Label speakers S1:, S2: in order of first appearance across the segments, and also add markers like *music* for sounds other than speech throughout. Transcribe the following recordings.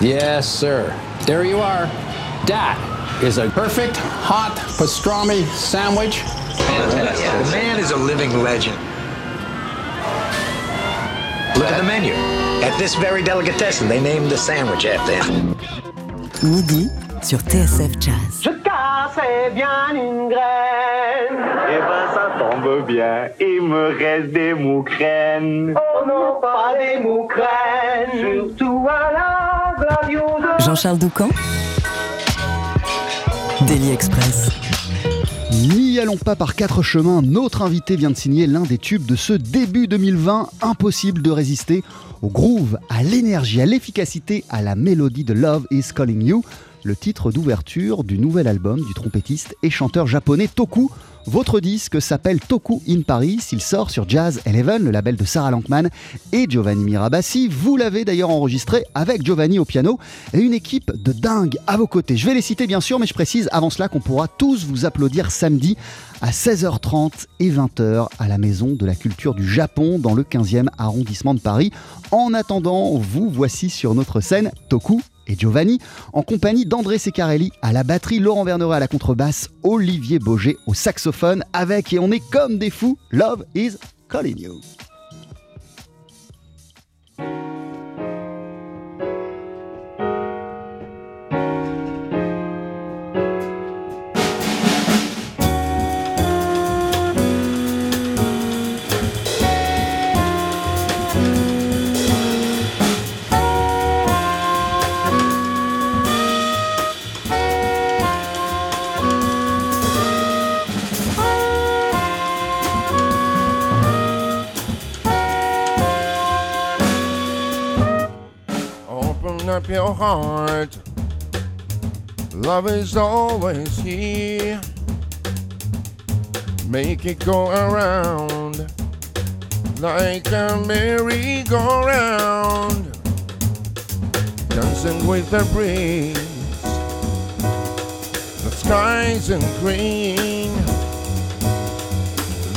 S1: Yes, sir. There you are. That is a perfect hot pastrami sandwich.
S2: Fantastic. The man is a living legend. Look at the menu. At this very delicatessen, they named the sandwich after him.
S3: Midi sur TSF Jazz.
S4: Je cassais bien une graine.
S5: Et eh ben ça tombe bien, il me reste des moucraines.
S4: Oh non, pas des moucraines. Surtout à la gladioseuse.
S3: Jean-Charles Doucan Daily Express.
S6: N'y allons pas par quatre chemins, notre invité vient de signer l'un des tubes de ce début 2020, impossible de résister au groove, à l'énergie, à l'efficacité, à la mélodie de Love is Calling You, le titre d'ouverture du nouvel album du trompettiste et chanteur japonais Toku. Votre disque s'appelle Toku in Paris, il sort sur Jazz Eleven, le label de Sarah Lankman et Giovanni Mirabassi. Vous l'avez d'ailleurs enregistré avec Giovanni au piano et une équipe de dingue à vos côtés. Je vais les citer bien sûr, mais je précise avant cela qu'on pourra tous vous applaudir samedi à 16h30 et 20h à la Maison de la Culture du Japon dans le 15e arrondissement de Paris. En attendant, vous voici sur notre scène Toku et Giovanni, en compagnie d'André Secarelli à la batterie, Laurent Verneret à la contrebasse, Olivier Boger au saxophone, avec, et on est comme des fous, Love is Calling You.
S7: Your heart. Love is always here. Make it go around like a merry-go-round. Dancing with the breeze. The skies in green.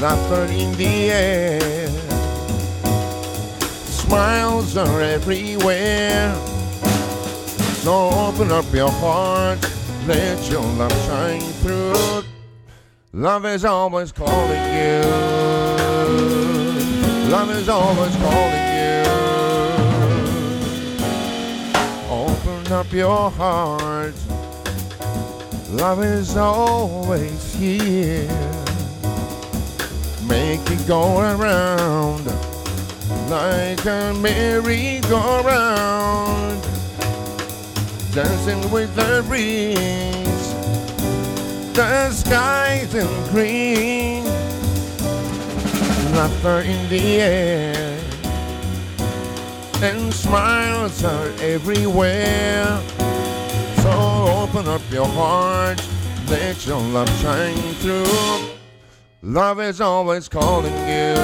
S7: Laughter in the air. Smiles are everywhere. So open up your heart, let your love shine through. Love is always calling you. Love is always calling you. Open up your heart. Love is always here. Make it go around like a merry-go-round, dancing with the breeze. The skies in green, laughter in the air, and smiles are everywhere. So open up your heart, let your love shine through. Love is always calling you.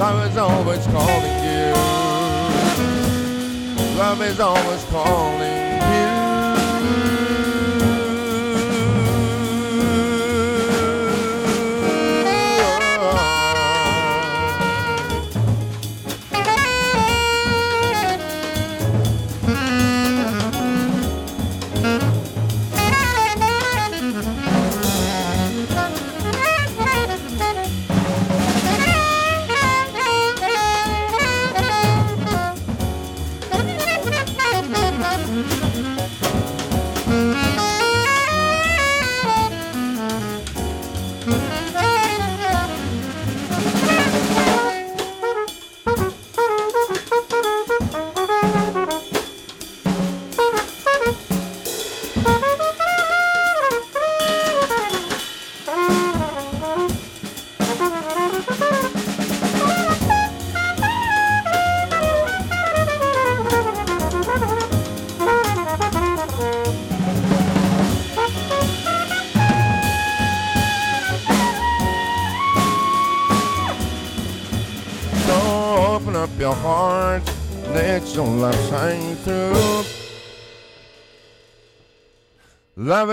S7: Love is always calling you. Love is always calling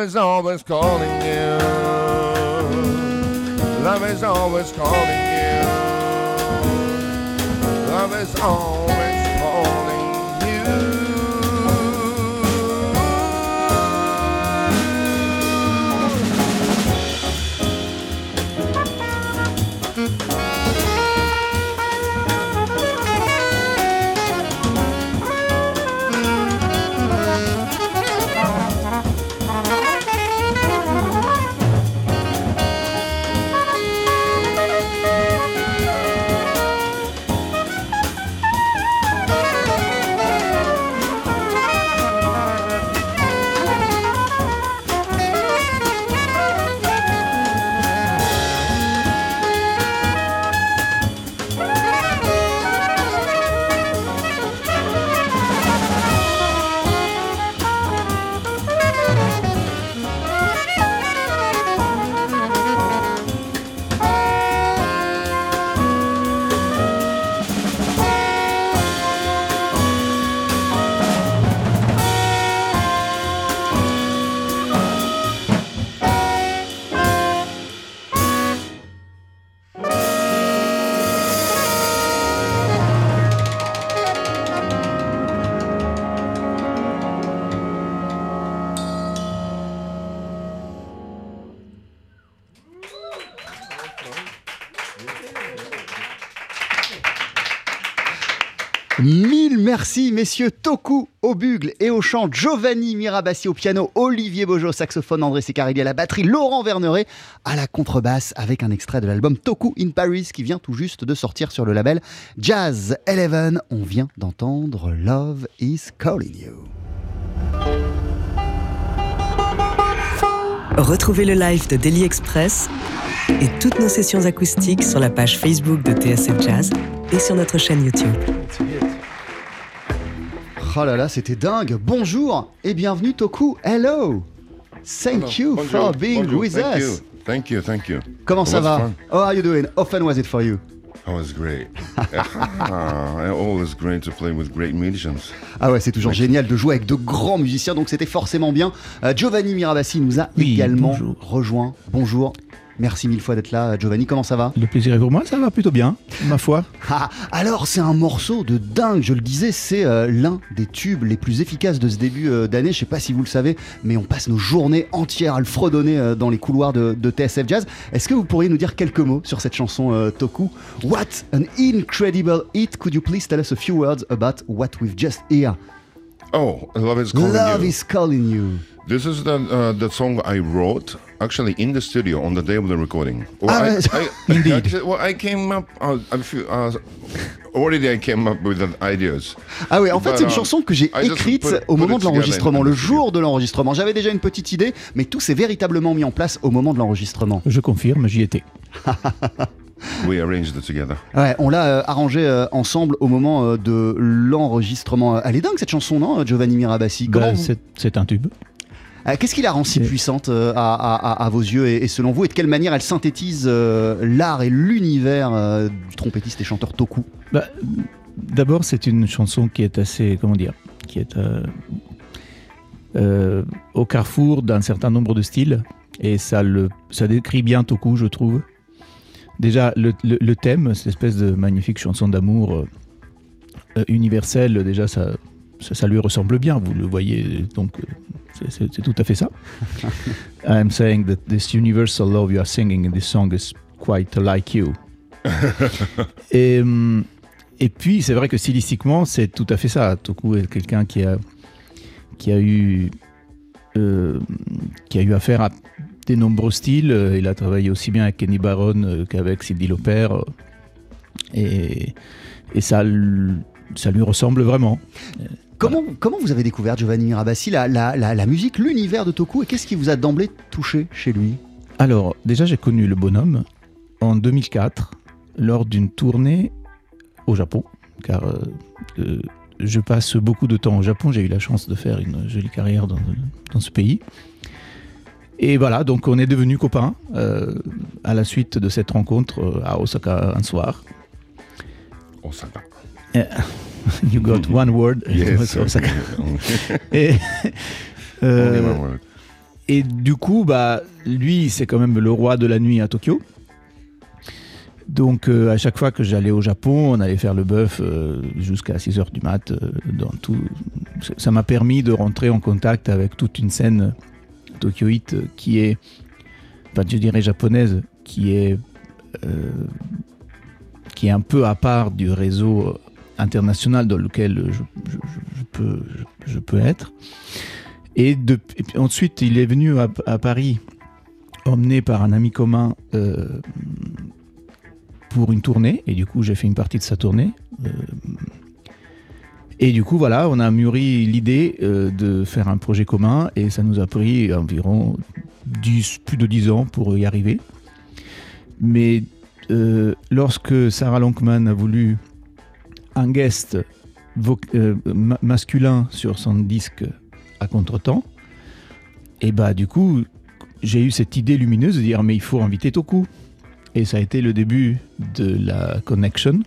S7: is always calling you. Love is always calling you. Love is always
S6: messieurs Toku au bugle et au chant, Giovanni Mirabassi au piano, Olivier Bojo au saxophone, André Secarelli à la batterie, Laurent Verneret à la contrebasse avec un extrait de l'album Toku in Paris qui vient tout juste de sortir sur le label Jazz Eleven. On vient d'entendre Love is Calling You.
S3: Retrouvez le live de Daily Express et toutes nos sessions acoustiques sur la page Facebook de TSF Jazz et sur notre chaîne YouTube.
S6: Oh là là, c'était dingue. Bonjour et bienvenue Toku. Hello. Thank you
S7: Bonjour,
S6: for being
S7: bonjour,
S6: with
S7: thank
S6: us.
S7: You. Thank you, thank you.
S6: Comment
S7: It
S6: ça va?
S7: fun.
S6: How are you doing? How fun was it for you?
S7: That was great. *laughs* ah, always great to play with great musicians.
S6: Ah ouais, c'est toujours génial de jouer avec de grands musiciens, donc c'était forcément bien. Euh, Giovanni Mirabassi nous a
S8: Oui,
S6: également
S8: bonjour.
S6: rejoint. Bonjour. Merci mille fois d'être là, Giovanni. Comment ça va
S8: Le plaisir est pour moi, ça va plutôt bien, ma foi.
S6: Ah, Alors, c'est un morceau de dingue. Je le disais, c'est euh, l'un des tubes les plus efficaces de ce début euh, d'année. Je sais pas si vous le savez, mais on passe nos journées entières à le fredonner euh, dans les couloirs de, de TSF Jazz. Est-ce que vous pourriez nous dire quelques mots sur cette chanson euh, Toku? What an incredible hit! Could you please tell us a few words about what we've just heard?
S7: Oh, Love is Calling
S6: Love
S7: You.
S6: is calling you.
S7: This is the, uh, the song I wrote actually in the studio on the day of the recording. Well,
S6: Ah,
S7: I,
S6: ouais.
S7: I, *laughs*
S8: Indeed.
S7: Actually, well, I came up uh, a few. Uh, already, I came up with the ideas.
S6: Ah ouais, en fait,
S7: But,
S6: c'est une
S7: um,
S6: chanson que j'ai écrite
S7: put-
S6: au moment de l'enregistrement, le jour de l'enregistrement. J'avais déjà une petite idée, mais tout s'est véritablement mis en place au moment de l'enregistrement.
S8: Je confirme, j'y étais. *laughs*
S7: We arranged it together.
S6: Ouais, on l'a euh, arrangé euh, ensemble au moment euh, de l'enregistrement. Elle est dingue cette chanson, non, Giovanni Mirabassi?
S8: Bah,
S6: vous-
S8: C'est un tube.
S6: Euh, Qu'est-ce qui la rend si puissante euh, à, à- à- à vos yeux et, et selon vous Et de quelle manière elle synthétise euh, l'art et l'univers du trompettiste et chanteur Toku?
S8: Bah, D'abord, c'est une chanson qui est assez, comment dire, qui est euh, au carrefour d'un certain nombre de styles. Et ça, le, ça décrit bien Toku, je trouve. Déjà, le, le- le thème, cette espèce de magnifique chanson d'amour euh, universelle, déjà, ça, ça, ça lui ressemble bien, vous le voyez. Donc, euh, c'est- tout à fait ça. *laughs* I'm saying that this universal love you are singing in this song is quite like you. *laughs* et, hum, et puis, c'est vrai que stylistiquement, c'est tout à fait ça. Toku est quelqu'un qui a, qui a eu euh, qui a eu affaire à des nombreux styles. Euh, Il a travaillé aussi bien avec Kenny Barron euh, qu'avec Cindy Lauper. euh, Et, et ça, ça lui ressemble vraiment.
S6: Comment, comment vous avez découvert Giovanni Mirabassi, la, la- la- la musique, l'univers de Toku et qu'est-ce qui vous a d'emblée touché chez lui?
S8: Alors, déjà, j'ai connu le bonhomme en 2004 lors d'une tournée au Japon, car euh, euh, je passe beaucoup de temps au Japon. J'ai eu la chance de faire une jolie carrière dans, dans ce pays. Et voilà, donc on est devenus copains euh, à la suite de cette rencontre à Osaka un soir.
S7: Osaka. *laughs*
S8: You got one word. Osaka. *laughs* *laughs* Et, euh,
S7: Only one word.
S8: Et du coup, bah, lui, c'est quand même le roi de la nuit à Tokyo. Donc, euh, à chaque fois que j'allais au Japon, on allait faire le bœuf euh, jusqu'à 6 heures du mat. euh, dans tout. Ça m'a permis de rentrer en contact avec toute une scène tokyoïte qui est, enfin, je dirais japonaise, qui est, qui est un peu à part du réseau international dans lequel je, peux, je- peux être. Et, ensuite, il est venu à, Paris, emmené par un ami commun euh, pour une tournée. Et du coup, j'ai fait une partie de sa tournée. Euh, et du coup, voilà, on a mûri l'idée euh, de faire un projet commun. Et ça nous a pris environ 10, plus de 10 ans pour y arriver. Mais lorsque Sarah Lonkman a voulu un guest euh, ma- masculin sur son disque à contre-temps, et bah du coup, j'ai eu cette idée lumineuse de dire mais il faut inviter Toku. Et ça a été le début de la connection.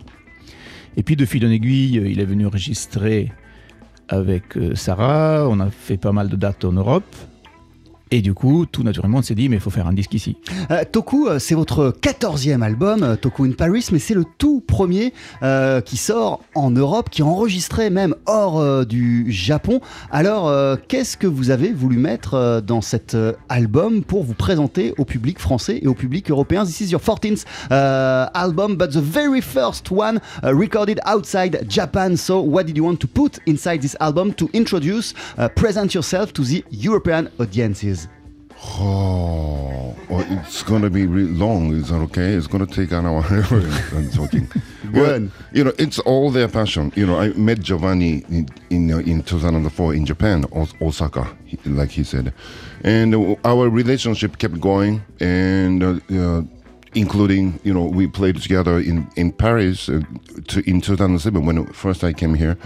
S8: Et puis de fil en aiguille, il est venu enregistrer avec euh, Sarah. On a fait pas mal de dates en Europe. Et du coup, tout naturellement, on s'est dit, mais il faut faire un disque ici.
S6: Euh, Toku, euh, c'est votre 14e album, euh, Toku in Paris, mais c'est le tout premier qui sort en Europe, qui est enregistré même hors du Japon. Alors, qu'est-ce que vous avez voulu mettre dans cet album pour vous présenter au public français et au public européen? This is your 14th uh, album, but the very first one uh, recorded outside Japan. So, what did you want to put inside this album to introduce, uh, present yourself to the European audiences?
S7: Oh, well, it's going to be really long. Is that okay? It's going to take an hour. *laughs* I'm talking. *laughs* well, you know, it's all their passion. You know, I met Giovanni in in, uh, in 2004 in Japan, Osaka, like he said, and uh, our relationship kept going, and uh, uh, including you know we played together in in Paris uh, to, in 2007 when first I came here,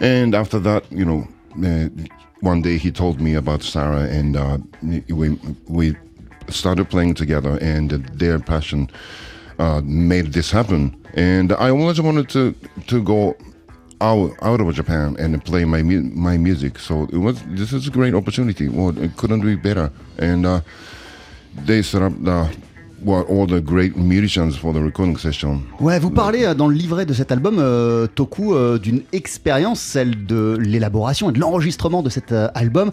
S7: and after that, you know. One day he told me about Sarah, and uh, we we started playing together, and their passion uh, made this happen. And I always wanted to to go out out of Japan and play my my music. So it was this is a great opportunity. Well, it couldn't be better. And uh, they set up the
S6: Ouais, vous parlez euh, dans le livret de cet album, euh, Toku, euh, d'une expérience, celle de l'élaboration et de l'enregistrement de cet euh, album,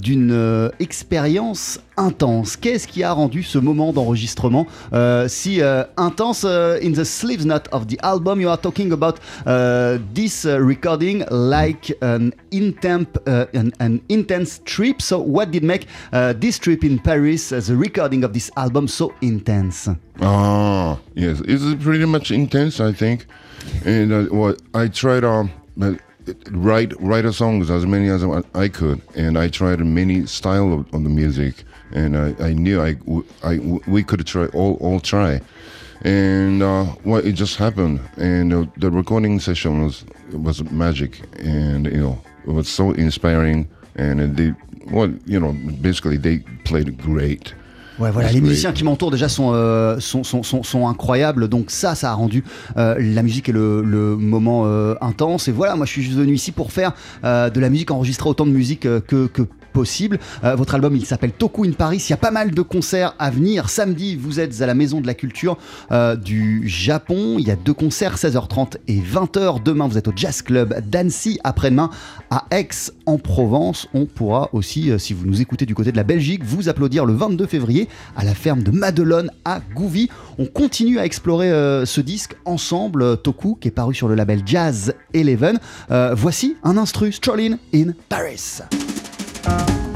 S6: d'une expérience intense. Qu'est-ce qui a rendu ce moment d'enregistrement euh, si euh, intense euh, In the sleeves note of the album, you are talking about uh, this uh, recording like an, intemp, uh, an, an intense trip. So, what did make uh, this trip in Paris, the recording of this album, so intense?
S7: Ah, yes, it's pretty much intense, I think. And uh, what I tried um uh, write write songs as many as I could, and I tried many style of, of the music, and I, I knew I, I we could try all all try, and uh, well, it just happened, and uh, the recording session was was magic, and you know it was so inspiring, and they well you know basically they played great.
S6: Ouais, voilà,
S7: That's
S6: les musiciens qui m'entourent déjà sont, euh, sont, sont, sont, sont incroyables. Donc ça, ça a rendu euh, la musique et le, le moment euh, intense. Et voilà, moi je suis juste venu ici pour faire de la musique, enregistrer autant de musique que, que possible. Euh, votre album, il s'appelle Toku in Paris. Il y a pas mal de concerts à venir. Samedi, vous êtes à la Maison de la Culture euh, du Japon. Il y a deux concerts, 16h30 et 20h. Demain, vous êtes au Jazz Club d'Annecy. Après-demain, à Aix-en-Provence. On pourra aussi, euh, si vous nous écoutez du côté de la Belgique, vous applaudir le 22 février à la ferme de Madelon à Gouvy. On continue à explorer ce disque ensemble, Toku, qui est paru sur le label Jazz Eleven. Voici un instru, Strolling in Paris.
S7: Thank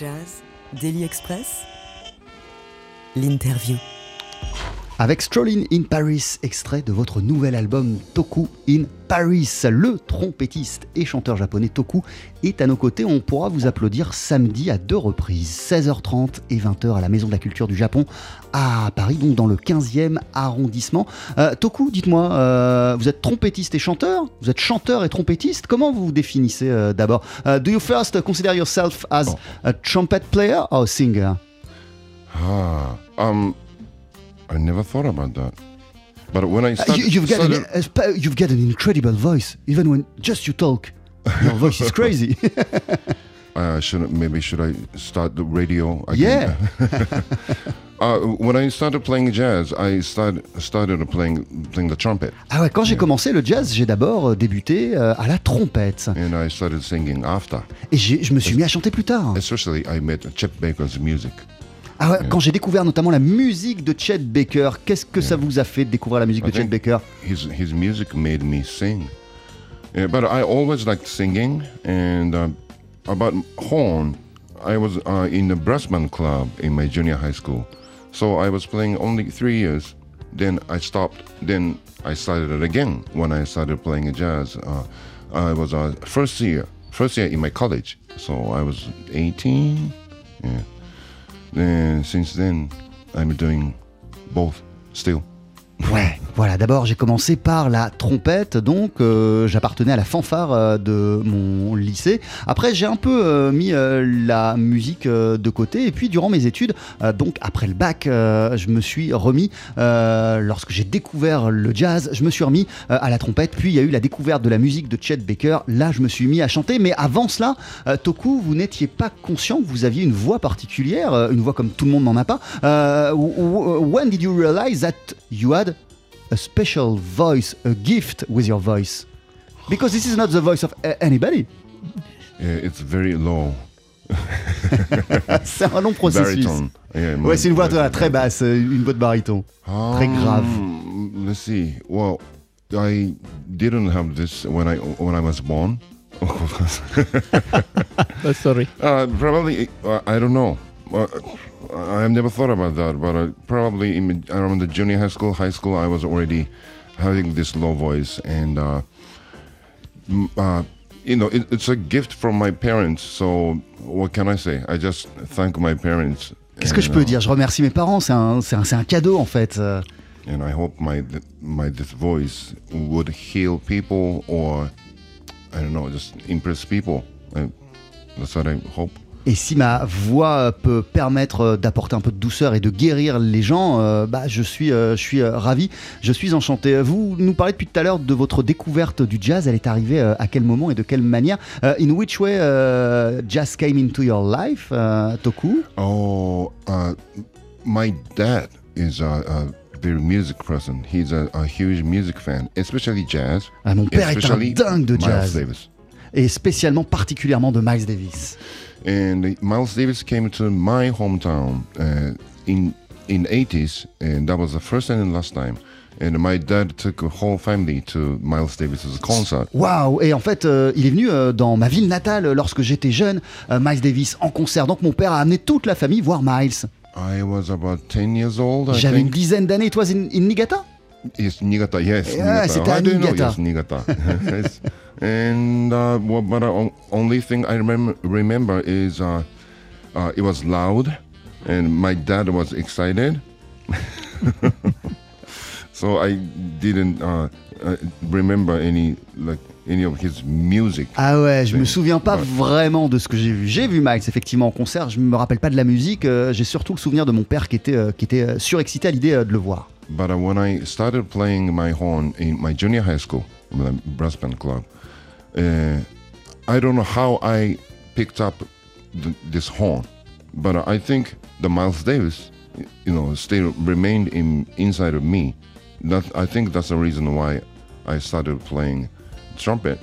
S3: Jazz, Daily Express, l'interview.
S6: Avec Strolling in Paris, extrait de votre nouvel album Toku in Paris. Le trompettiste et chanteur japonais Toku est à nos côtés. On pourra vous applaudir samedi à deux reprises, 16h30 et 20h à la Maison de la Culture du Japon à Paris, donc dans le 15e arrondissement. Euh, Toku, dites-moi, euh, vous êtes trompettiste et chanteur? Vous êtes chanteur et trompettiste? Comment vous vous définissez euh, d'abord? Do you first consider yourself as
S7: Oh.
S6: a trumpet player or singer?
S7: Ah, um, I never thought about that. But when I
S6: Uh,
S7: started,
S6: you, you've got an,
S7: started-
S6: uh, sp- you've got an incredible voice. Even when just you talk, your voice is *laughs* crazy. *laughs*
S7: uh, should maybe should I start the radio
S6: yeah.
S7: again? *laughs* uh, when I started playing jazz, I started started playing playing the trumpet,
S6: Ah ouais, quand j'ai commencé le jazz, j'ai d'abord euh, débuté euh, à la trompette
S7: and I started singing after.
S6: et je me suis mis à chanter plus tard.
S7: Especially, I met Chet Baker's music.
S6: Ah ouais, quand j'ai découvert notamment la musique de Chet Baker, qu'est-ce que ça vous a fait de découvrir la musique de
S7: I
S6: Chet
S7: think
S6: Baker?
S7: His his music made me sing. Yeah, but I always liked singing, and uh, about horn, I was uh, in the brass band club in my junior high school. So I was playing only three years. Then I stopped. Then I started it again when I started playing jazz. Uh, I was uh, first year, first year in my college. So I was 18. Yeah. Then since then, I'm doing both still.
S6: Ouais, voilà, d'abord j'ai commencé par la trompette, donc euh, j'appartenais à la fanfare euh, de mon lycée. Après j'ai un peu euh, mis la musique de côté, et puis durant mes études, donc après le bac, je me suis remis, lorsque j'ai découvert le jazz, je me suis remis à la trompette, puis il y a eu la découverte de la musique de Chet Baker, là je me suis mis à chanter, mais avant cela, Toku, vous n'étiez pas conscient que vous aviez une voix particulière, une voix comme tout le monde n'en a pas. When did you realize that you had a special voice, a gift with your voice? Because this is not the voice of a- anybody.
S7: Yeah, it's very low. *laughs*
S6: C'est un long processus.
S7: Baritone. Yeah,
S6: Ouais, c'est une voix
S7: my-
S6: euh, très basse, euh, une voix de baryton. Très grave.
S7: Um, let's see. Well, I didn't have this when I when I was born. *laughs*
S8: Oh, sorry.
S7: uh, probably uh, I don't know. Uh, I've never thought about that, but uh, probably in, around the junior high school, high school, I was already having this low voice, and uh, uh, you know, it, it's a gift from my parents. So what can I say? I just thank my parents.
S6: Qu'est-ce que
S7: and,
S6: je peux
S7: uh,
S6: dire Je remercie mes parents, c'est un, c'est un, c'est un cadeau en fait. euh.
S7: and I hope my my this voice would heal people or I don't know, just impress people. I, that's what I hope.
S6: Et si ma voix peut permettre euh, d'apporter un peu de douceur et de guérir les gens, euh, bah, je suis, euh, je suis euh, ravi, je suis enchanté. Vous nous parlez depuis tout à l'heure de votre découverte du jazz. Elle est arrivée à quel moment et de quelle manière? In which way euh, jazz came into your life, euh, Toku?
S7: Oh, uh, my dad is a, a very music person. He's a, a huge music fan, especially jazz.
S6: Ah, Mon père est un dingue de jazz, et spécialement particulièrement de Miles Davis.
S7: And Miles Davis came to my hometown uh, in in 80s, and that was the first and last time. And my dad took a whole family to Miles Davis's concert.
S6: Waouh Et en fait, euh, il est venu euh, dans ma ville natale euh, lorsque j'étais jeune, euh, Miles Davis en concert. Donc mon père a amené toute la famille voir Miles.
S7: I was about 10 years old, I
S6: J'avais une dizaine d'années. Was in, in Niigata?
S7: Yes, Niigata, yes. Niigata.
S6: c'était à? Niigata.
S7: Yes, Niigata. *laughs* And, uh, well, but the only thing I remember, remember is uh, uh, it was loud and my dad was excited. *laughs* so I didn't uh, uh, remember any, like, any of his music.
S6: Ah ouais, je me souviens pas vraiment de ce que j'ai vu. J'ai vu Miles effectivement en concert, je me rappelle pas de la musique, euh, j'ai surtout le souvenir de mon père qui était, euh, qui était euh, surexcité à l'idée de le voir.
S7: But uh, when I started playing my horn in my junior high school, the brass band club, uh, I don't know how I picked up th- this horn, but I think the Miles Davis, you know, still remained in inside of me. That I think that's the reason why I started playing trumpet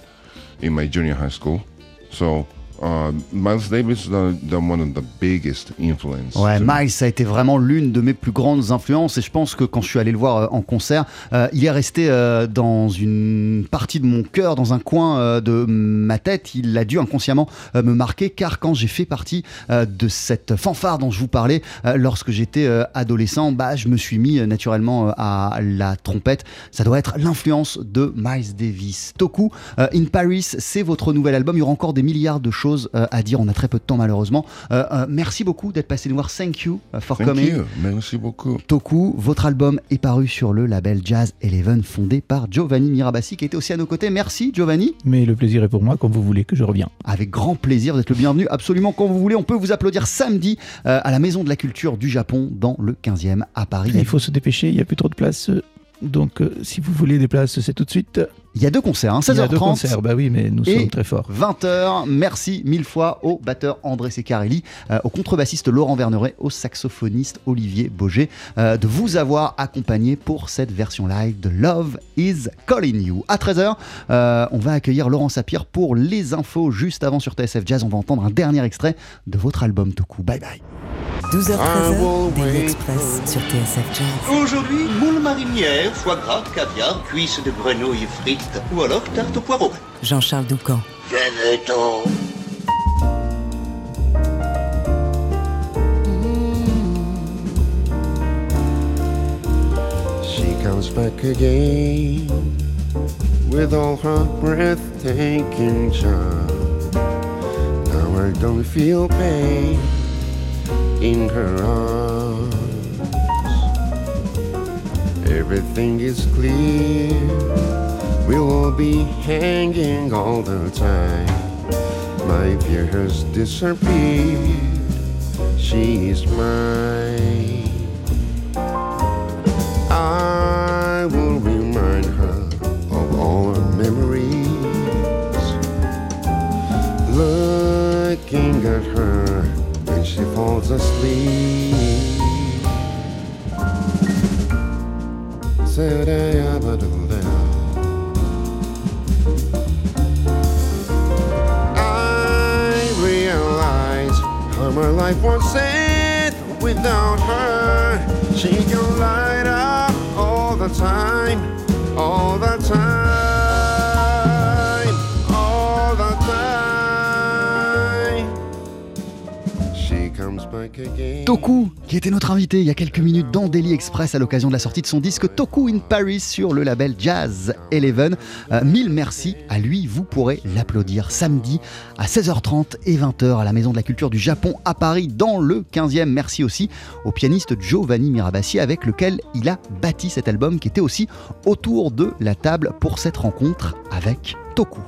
S7: in my junior high school. So
S9: uh, Miles Davis one of the biggest influence.
S6: Ouais. Miles a été vraiment l'une de mes plus grandes influences et je pense que quand je suis allé le voir euh, en concert, euh, il est resté euh, dans une partie de mon cœur, dans un coin euh, de ma tête. Il a dû inconsciemment euh, me marquer car quand j'ai fait partie euh, de cette fanfare dont je vous parlais euh, lorsque j'étais euh, adolescent, bah, je me suis mis euh, naturellement euh, à la trompette. Ça doit être l'influence de Miles Davis. Toku, euh, In Paris, c'est votre nouvel album. Il y aura encore des milliards de choses euh, à dire. On a très peu de temps malheureusement. Euh, euh, merci beaucoup d'être passé nous voir. Thank you uh, for
S9: Thank
S6: coming.
S9: you. Merci beaucoup.
S6: Toku, votre album est paru sur le label Jazz Eleven fondé par Giovanni Mirabassi qui était aussi à nos côtés. Merci Giovanni.
S8: Mais le plaisir est pour moi quand vous voulez que je revienne.
S6: Avec grand plaisir, vous êtes le bienvenu absolument quand vous voulez. On peut vous applaudir samedi euh, à la Maison de la Culture du Japon dans le 15e à Paris.
S8: Il faut se dépêcher, il n'y a plus trop de place. Donc, euh, si vous voulez des places, c'est tout de suite.
S6: Il y a deux concerts, hein,
S8: Il y a deux
S6: 16h30.
S8: concerts, bah oui, mais nous sommes très forts.
S6: 20h, merci mille fois au batteur André Secarelli, euh, au contrebassiste Laurent Verneret, au saxophoniste Olivier Boger, euh, de vous avoir accompagné pour cette version live de Love is Calling You. À 13h, euh, on va accueillir Laurent Sapir pour les infos juste avant sur TSF Jazz. On va entendre un dernier extrait de votre album Toku. Bye bye.
S3: 12h-13h, Daily Express sur TSF Jazz.
S10: Aujourd'hui, moule marinière, foie gras, caviar, cuisses de grenouille frites ou alors tarte au poireau.
S3: Jean-Charles Doucan.
S10: Venez-t'en.
S9: She comes back again with all her breathtaking charm. Now I don't feel pain in her arms. Everything is clear. We'll be hanging all the time. My fear has disappeared. She is mine. I will remind her of all her memories. Looking at her when she falls asleep. I my life was sad without her. She can light up all the time, all the time,
S6: Toku, qui était notre invité il y a quelques minutes dans Daily Express à l'occasion de la sortie de son disque Toku in Paris sur le label Jazz Eleven. Euh, mille merci à lui, vous pourrez l'applaudir samedi à 16h30 et 20h à la Maison de la Culture du Japon à Paris dans le 15e. Merci aussi au pianiste Giovanni Mirabassi avec lequel il a bâti cet album qui était aussi autour de la table pour cette rencontre avec Toku.